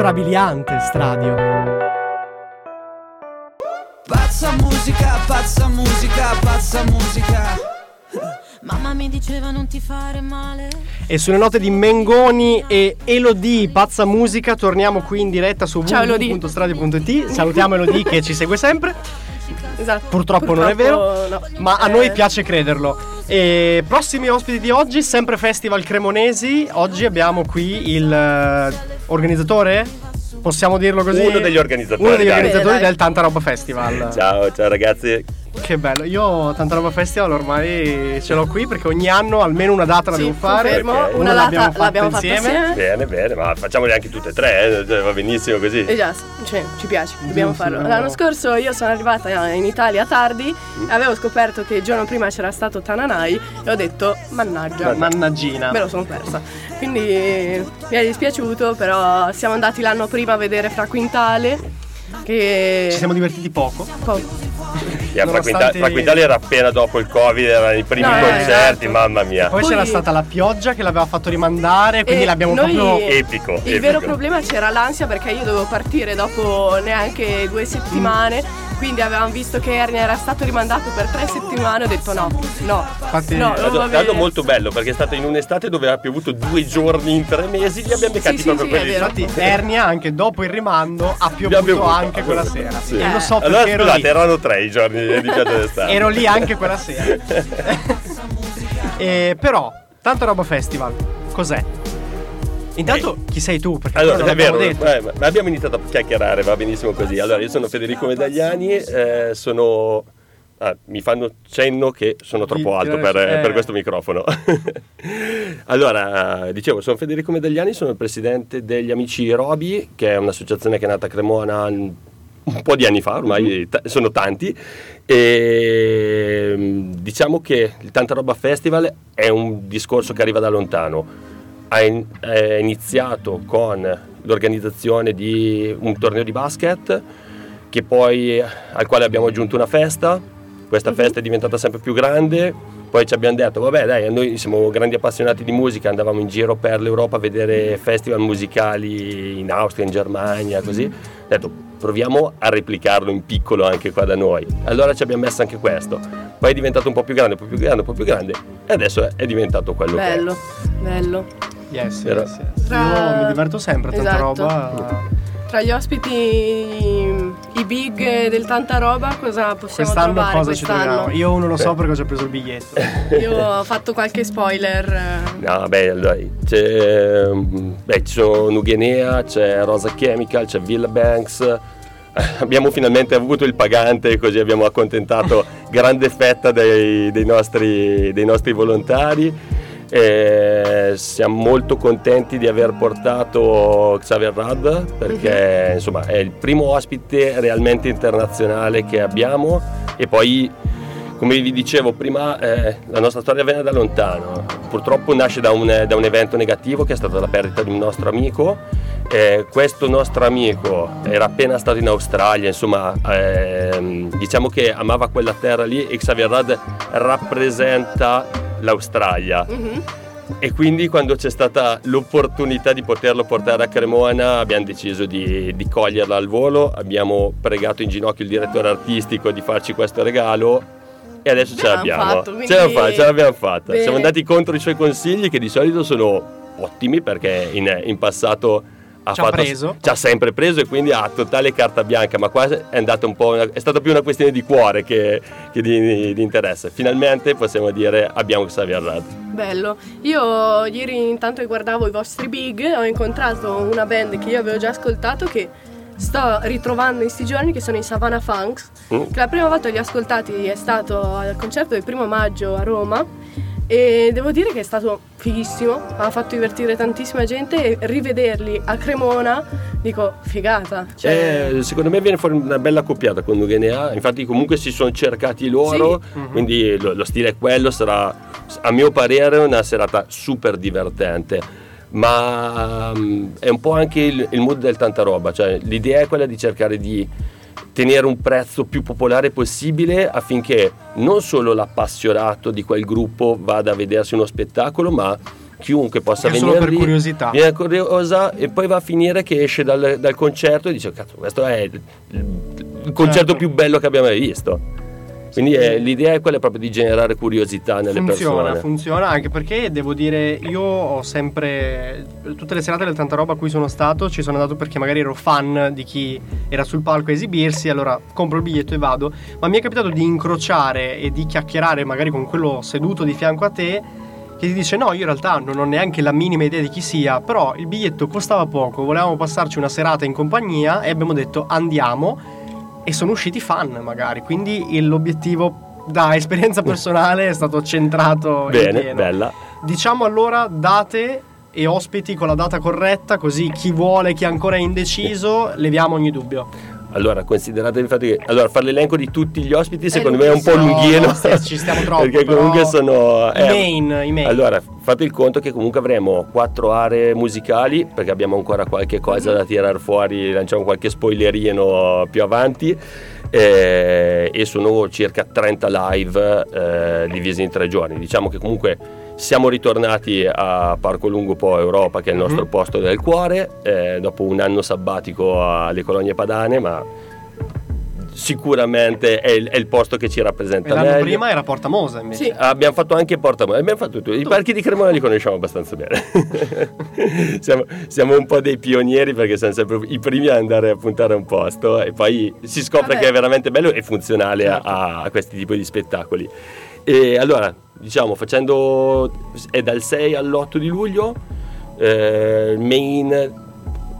strabiliante stradio. Pazza musica, pazza musica, pazza musica. Mamma mi diceva non ti fare male. E sulle note di Mengoni e Elodie, pazza musica, torniamo qui in diretta su www.stradio.it. Salutiamo Elodie che ci segue sempre. Esatto. Purtroppo, non è vero, no. ma a Eh, noi piace crederlo. E prossimi ospiti di oggi, sempre Festival Cremonesi. Oggi abbiamo qui il eh, organizzatore? Possiamo dirlo così? Uno degli organizzatori, Uno degli organizzatori del Tanta Roba Festival. Ciao, ciao ragazzi. Che bello, io Tanta Roba Festival ormai ce l'ho qui perché ogni anno almeno una data la Sì, devo fare. confermo. Ok. Una Una l'abbiamo data fatta l'abbiamo fatta insieme. insieme. Bene, bene, ma facciamole anche tutte e tre, eh, cioè, va benissimo così. Eh già, cioè, ci piace, dobbiamo Giusto, farlo. no. L'anno scorso io sono arrivata in Italia tardi e avevo scoperto che il giorno prima c'era stato Tananai e ho detto mannaggia, Mannaggina. me lo sono persa. Quindi mi è dispiaciuto, però siamo andati l'anno prima a vedere Fra Quintale che Ci siamo divertiti poco. po- Yeah, nonostante- Quinta- Fra Quintale era appena dopo il Covid, erano i primi No, eh, concerti, esatto. mamma mia. Poi, Poi- c'era stata la pioggia che l'aveva fatto rimandare, quindi E l'abbiamo noi- proprio. Epico. Il epico. vero problema c'era l'ansia perché io dovevo partire dopo neanche due settimane, quindi avevamo visto che Ernia era stato rimandato per tre settimane, ho detto no, no, Infatti- no, È stato, è stato bene. molto bello perché è stato in un'estate dove ha piovuto due giorni in tre mesi, li abbiamo beccati sì, proprio sì, quelli. Infatti, Ernia, anche dopo il rimando, ha piovuto Abbiamo bevuto, anche ha quella bevuto, sera. sì. E lo so Allora perché ero scusate, lì. erano tre i giorni di piazza d'estate. Ero lì anche quella sera. e, però, tanto roba festival, cos'è? Intanto, chi sei tu? Perché Allora, è vero, eh, abbiamo iniziato a chiacchierare, va benissimo così. Allora, io sono Federico Medagliani, eh, sono... ah, mi fanno cenno che sono troppo alto per, per questo microfono. allora, dicevo, sono Federico Medagliani, sono il presidente degli Amici Robi, che è un'associazione che è nata a Cremona un po' di anni fa, ormai ta- sono tanti, e mm, diciamo che il Tanta Roba Festival è un discorso che arriva da lontano ha in- è iniziato con l'organizzazione di un torneo di basket che poi, al quale abbiamo aggiunto una festa, questa festa è diventata sempre più grande, poi ci abbiamo detto vabbè dai noi siamo grandi appassionati di musica, andavamo in giro per l'Europa a vedere festival musicali in Austria, in Germania, così, ho detto proviamo a replicarlo in piccolo anche qua da noi, allora ci abbiamo messo anche questo, poi è diventato un po' più grande, un po' più grande, un po' più grande e adesso è, diventato quello che è. Bello, bello. Yes, Però- yes, yes. Tra- Io mi diverto sempre, tanta Esatto. roba. Tra gli ospiti i, big del tanta roba cosa possiamo Quest'anno trovare cosa ci quest'anno? troviamo? Io uno lo so perché ho già preso il biglietto. Io ho fatto qualche spoiler. No, beh, allora, c'è, beh, ci sono Nugenea, c'è Rosa Chemical, c'è Villa Banks. Abbiamo finalmente avuto il pagante, così abbiamo accontentato grande fetta dei, dei nostri, dei nostri volontari. E siamo molto contenti di aver portato Xavier Rad perché insomma è il primo ospite realmente internazionale che abbiamo e poi come vi dicevo prima, eh, la nostra storia viene da lontano. Purtroppo nasce da un, da un evento negativo che è stata la perdita di un nostro amico. Eh, questo nostro amico era appena stato in Australia, insomma, ehm, diciamo che amava quella terra lì e Xavier Rad rappresenta l'Australia. mhm. E quindi quando c'è stata l'opportunità di poterlo portare a Cremona abbiamo deciso di, di coglierla al volo, abbiamo pregato in ginocchio il direttore artistico di farci questo regalo e adecio ce L'abbiamo l'abbiamo. fatto, quindi- ce l'abbiamo fatta, ce l'abbiamo fatta. Bene. Siamo andati contro i suoi consigli che di solito sono ottimi perché in, in passato ha Ci ha fatto- preso. ci ha sempre preso e quindi ha totale carta bianca, ma qua è, andata un po' una- è stata più una questione di cuore che, che di, di interesse. Finalmente possiamo dire abbiamo Xavier Rad. Bello. Io ieri intanto che guardavo i vostri big ho incontrato una band che io avevo già ascoltato che sto ritrovando in sti giorni che sono i Savannah Funks. Mm. Che la prima volta che li ho ascoltati è stato al concerto del primo maggio a Roma e devo dire che è stato fighissimo, ha fatto divertire tantissima gente e rivederli a Cremona dico figata. Cioè, Eh, secondo me viene fuori una bella accoppiata con Nugenea, infatti comunque si sono cercati loro, quindi lo, lo stile è quello, sarà a mio parere una serata super divertente, ma mm, è un po' anche il, il mood del tanta roba, cioè l'idea è quella di cercare di tenere un prezzo più popolare possibile affinché non solo l'appassionato di quel gruppo vada a vedersi uno spettacolo, ma chiunque possa È solo venire per lì, curiosità. viene curiosa e poi va a finire che esce dal, dal concerto e dice cazzo questo è il, il concerto Certo. più bello che abbiamo mai visto quindi è- l'idea è quella proprio di generare curiosità nelle funziona, persone. funziona anche perché devo dire, io ho sempre tutte le serate del tanta roba a cui sono stato, ci sono andato perché magari ero fan di chi era sul palco a esibirsi, allora compro il biglietto e vado, ma mi è capitato di incrociare e di chiacchierare magari con quello seduto di fianco a te che ti dice no, io in realtà non ho neanche la minima idea di chi sia, però il biglietto costava poco, volevamo passarci una serata in compagnia e abbiamo detto andiamo e sono usciti fan magari, quindi l'obiettivo da esperienza personale è stato centrato in bene bella. Diciamo allora date e ospiti con la data corretta, così chi vuole, chi ancora è indeciso, leviamo ogni dubbio. Allora, considerate il fatto che allora, fare l'elenco di tutti gli ospiti secondo me è un po' lunghino. No, no, ci stiamo troppo, Perché comunque sono. i main, i main. Allora, fate il conto che comunque avremo quattro aree musicali, perché abbiamo ancora qualche cosa da tirare fuori, lanciamo qualche spoilerino più avanti. eh, e sono circa 30 live eh, divisi in tre giorni. Diciamo che comunque siamo ritornati a Parco Lungo Po Europa, che è il nostro Mhm. posto del cuore, eh, dopo un anno sabbatico alle colonie padane, ma sicuramente è il, è il posto che ci E rappresenta l'anno meglio. prima era Porta Mosa invece. Sì. Abbiamo fatto anche Porta abbiamo fatto tutto. I parchi di Cremona li conosciamo abbastanza bene. siamo, siamo un po' dei pionieri perché siamo sempre i primi a andare a puntare a un posto e poi si scopre Vabbè. che è veramente bello e funzionale a, a questi tipi di spettacoli. E allora, diciamo, facendo è dal 6 all'8 di luglio, eh, main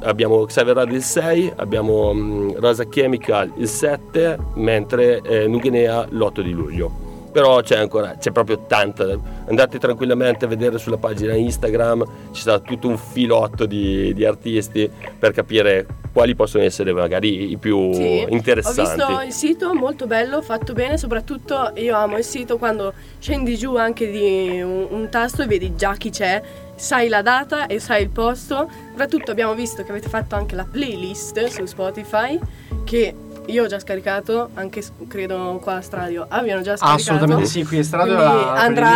abbiamo Xavier Rad il 6, abbiamo mm, Rosa Chemical il 7, mentre eh, Nugenea l'8 di luglio. Però c'è ancora, c'è proprio tanta. Andate tranquillamente a vedere sulla pagina Instagram, ci sarà tutto un filotto di, di artisti per capire quali possono essere magari i più Sì, interessanti. Ho visto il sito molto bello, fatto bene, soprattutto io amo il sito quando scendi giù anche di un, un tasto e vedi già chi c'è, sai la data e sai il posto. Soprattutto abbiamo visto che avete fatto anche la playlist su Spotify che io ho già scaricato, anche credo qua a Stradio abbiano già scaricato. Assolutamente sì, qui in strada Quindi la andrà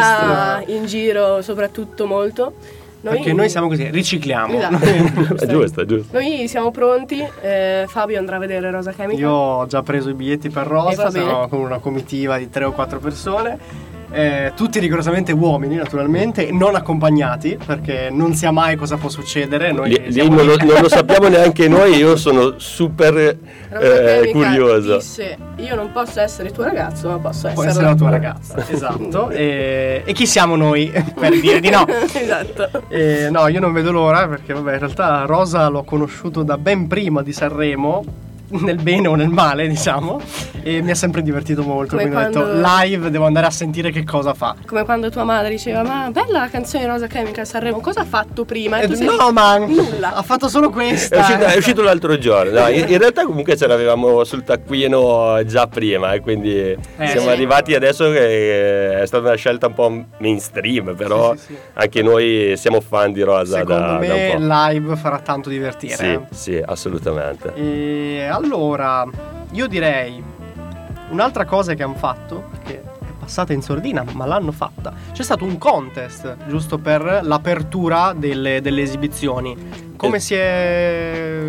playlist- in giro soprattutto molto. Perché noi siamo così, ricicliamo. Esatto. È giusto, è giusto. Noi siamo pronti, eh, Fabio andrà a vedere Rosa Chemical. Io ho già preso i biglietti per Rosa, siamo con una comitiva di tre o quattro persone. Eh, tutti rigorosamente uomini, naturalmente, non accompagnati, perché non sia mai cosa può succedere. Noi Lì, lì non, lo, non lo sappiamo neanche noi, io sono super eh, curioso. disse io non posso essere tuo ragazzo ma posso essere, essere la tua ragazza, esatto. E, e chi siamo noi per dire di no? esatto E, no, io non vedo l'ora perché, vabbè, in realtà Rosa l'ho conosciuto da ben prima di Sanremo, nel bene o nel male, diciamo, e mi ha sempre divertito molto. Come quindi ho detto, quando- live devo andare a sentire che cosa fa. come quando tua madre diceva ma bella la canzone di Rosa Chemical Sanremo cosa ha fatto prima? E tu sei no, man, nulla ha fatto solo questa. È uscito, è uscito l'altro giorno, no, in, in realtà comunque ce l'avevamo sul taccuino già prima, e quindi siamo sì. arrivati adesso che è stata una scelta un po' mainstream, però Sì, sì, sì. anche noi siamo fan di Rosa Secondo da, da me un po'. live farà tanto divertire. Sì, sì, assolutamente. E allora, io direi un'altra cosa che hanno fatto, che è passata in sordina, ma l'hanno fatta. C'è stato un contest, giusto per l'apertura delle, delle esibizioni. Come Eh. si è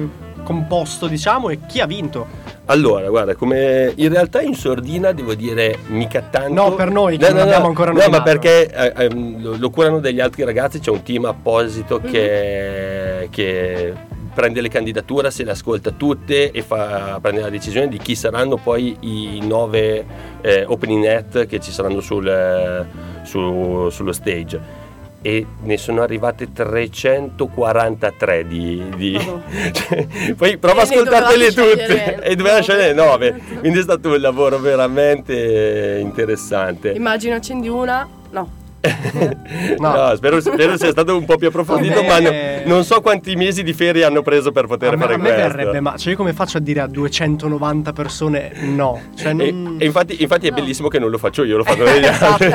composto, diciamo, e chi ha vinto? Allora, guarda, come in realtà in sordina devo dire mica tanto. No, per noi che non abbiamo ancora No, ma nominato. perché eh, ehm, lo, lo curano degli altri ragazzi, c'è un team apposito che, che prende le candidature, se le ascolta tutte e fa, prende la decisione di chi saranno poi i nove eh, opening act che ci saranno sul, eh, su- sullo stage. E ne sono arrivate 343 di... di- Vabbè. cioè, poi prova a ascoltartele tutte. E doveva scegliere 9 quindi è stato un lavoro veramente interessante. Immagino accendi una. No no, spero, spero sia stato un po' più approfondito Vabbè. ma no- non so quanti mesi di ferie hanno preso per poter a me, fare a me questo verrebbe, ma cioè io come faccio a dire a 290 persone no? Cioè, e, non- e infatti, infatti è No. bellissimo che non lo faccio io, lo fanno degli altri.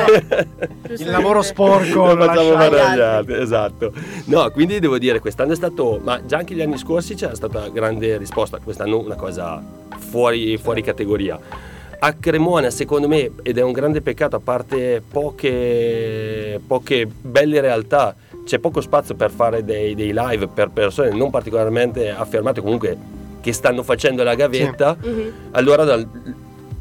il lavoro sporco lo lo facciamo fare altri. altri, esatto. No, quindi devo dire, quest'anno è stato, ma già anche gli anni scorsi c'era stata grande risposta, quest'anno una cosa fuori, fuori categoria. A Cremona, secondo me, ed è un grande peccato, a parte poche, poche belle realtà, c'è poco spazio per fare dei, dei live per persone non particolarmente affermate, comunque che stanno facendo la gavetta, Mhm. allora dal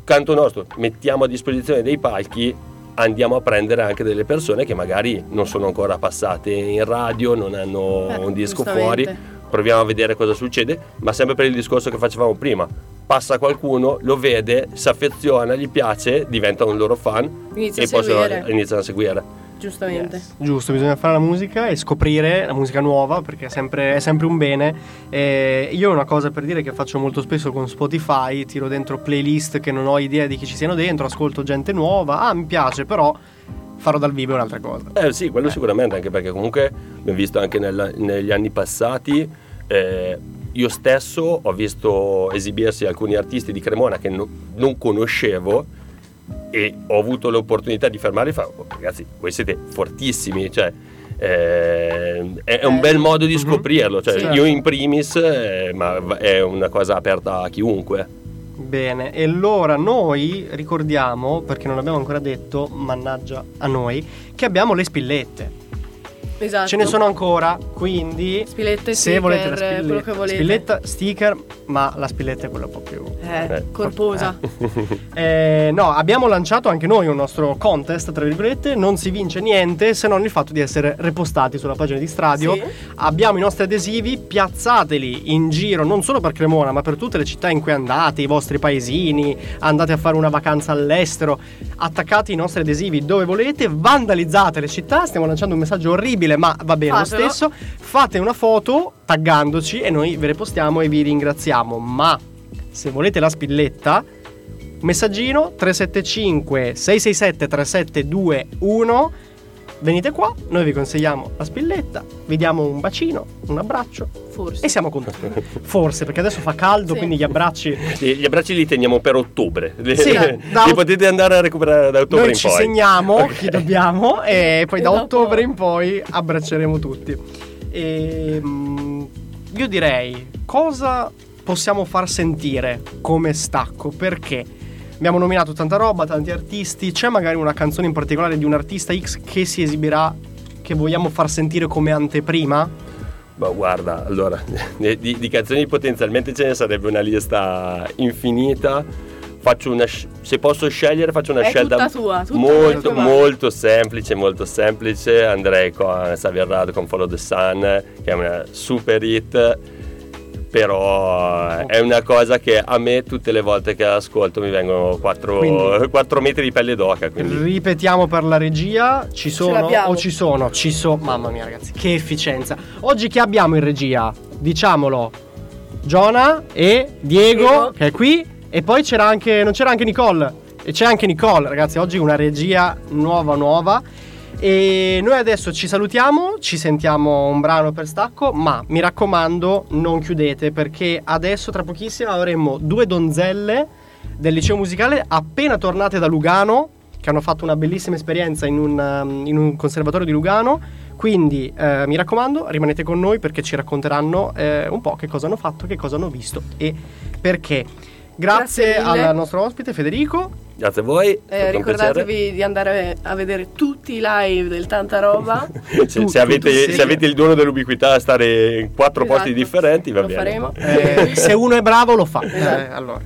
canto nostro mettiamo a disposizione dei palchi andiamo a prendere anche delle persone che magari non sono ancora passate in radio, non hanno Beh, un disco fuori, proviamo a vedere cosa succede, ma sempre per il discorso che facevamo prima. Passa qualcuno, lo vede, si affeziona, gli piace, diventa un loro fan Inizia e poi iniziano a seguire. Giustamente. Giusto, bisogna fare la musica e scoprire la musica nuova perché è sempre, è sempre un bene. E io ho una cosa per dire che faccio molto spesso con Spotify, tiro dentro playlist che non ho idea di chi ci siano dentro, ascolto gente nuova, ah mi piace, però farò dal vivo è un'altra cosa. Eh sì, quello sicuramente, anche perché comunque abbiamo visto anche nel- negli anni passati, eh, io stesso ho visto esibirsi alcuni artisti di Cremona che no- non conoscevo e ho avuto l'opportunità di fermarli e fare, "Oh, ragazzi, voi siete fortissimi, cioè... eh, è un bel modo di Mhm. scoprirlo, cioè Sì. io in primis, eh, ma è una cosa aperta a chiunque. Bene, e allora noi ricordiamo, perché non l'abbiamo ancora detto, mannaggia a noi, che abbiamo le spillette. Esatto. Ce ne sono ancora, quindi Spillette, se volete la sticker, spille- quello che volete. spilletta, sticker, ma la spilletta è quella un po' più Eh, corposa. Eh, no, abbiamo lanciato anche noi un nostro contest, tra virgolette, non si vince niente se non il fatto di essere repostati sulla pagina di Stradio. Sì. Abbiamo i nostri adesivi, piazzateli in giro non solo per Cremona, ma per tutte le città in cui andate, i vostri paesini, andate a fare una vacanza all'estero, attaccate i nostri adesivi dove volete, vandalizzate le città, stiamo lanciando un messaggio orribile, ma va bene Fatelo. lo stesso. Fate una foto taggandoci e noi ve le postiamo e vi ringraziamo, ma se volete la spilletta messaggino 375 667 3721 venite qua noi vi consigliamo la spilletta vi diamo un bacino un abbraccio Forse. e siamo contenti forse perché adesso fa caldo Sì. quindi gli abbracci Gli abbracci li teniamo per ottobre, li, Sì, da- li potete andare a recuperare da ottobre noi in ci poi. segniamo Ok. chi dobbiamo e poi E da dopo- ottobre in poi abbracceremo tutti e, mm, io direi cosa possiamo far sentire come stacco perché abbiamo nominato tanta roba tanti artisti c'è magari una canzone in particolare di un artista X che si esibirà che vogliamo far sentire come anteprima Ma guarda, allora, di, di canzoni potenzialmente ce ne sarebbe una lista infinita. Faccio una, se posso scegliere, faccio una È scelta tutta tua, tutta molto, molto semplice, molto semplice. Andrei con Xavier Rad con Follow the Sun, che è una super hit. Però è una cosa che a me tutte le volte che ascolto mi vengono 4, Quindi- metri di pelle d'oca. Quindi Ripetiamo per la regia, ci sono o ci sono? Ci sono, mamma mia ragazzi, che efficienza. Oggi chi abbiamo in regia? Diciamolo, Giona e Diego, Diego. che è qui, e poi c'era anche, non c'era anche Nicole, e c'è anche Nicole, ragazzi, oggi una regia nuova nuova. E noi adesso ci salutiamo, ci sentiamo un brano per stacco, ma mi raccomando non chiudete perché adesso tra pochissimo avremo due donzelle del liceo musicale appena tornate da Lugano che hanno fatto una bellissima esperienza in un, um, in un conservatorio di Lugano. Quindi eh, mi raccomando, rimanete con noi perché ci racconteranno eh, un po' che cosa hanno fatto, che cosa hanno visto e perché. Grazie, Grazie al nostro ospite Federico. Grazie a voi. Eh, ricordatevi di andare a vedere tutti i live del Tanta Roba. Se, Tu- se avete, tu- tu- se avete il dono dell'ubiquità a stare in quattro Esatto. posti differenti, va Lo bene. faremo. Eh, se uno è bravo lo fa. Esatto. Eh, allora.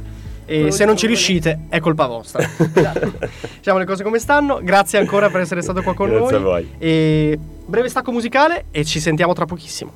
E se non ci riuscite è colpa vostra. Esatto. diciamo le cose come stanno. Grazie ancora per essere stato qua con Grazie noi. a voi. E breve stacco musicale e ci sentiamo tra pochissimo.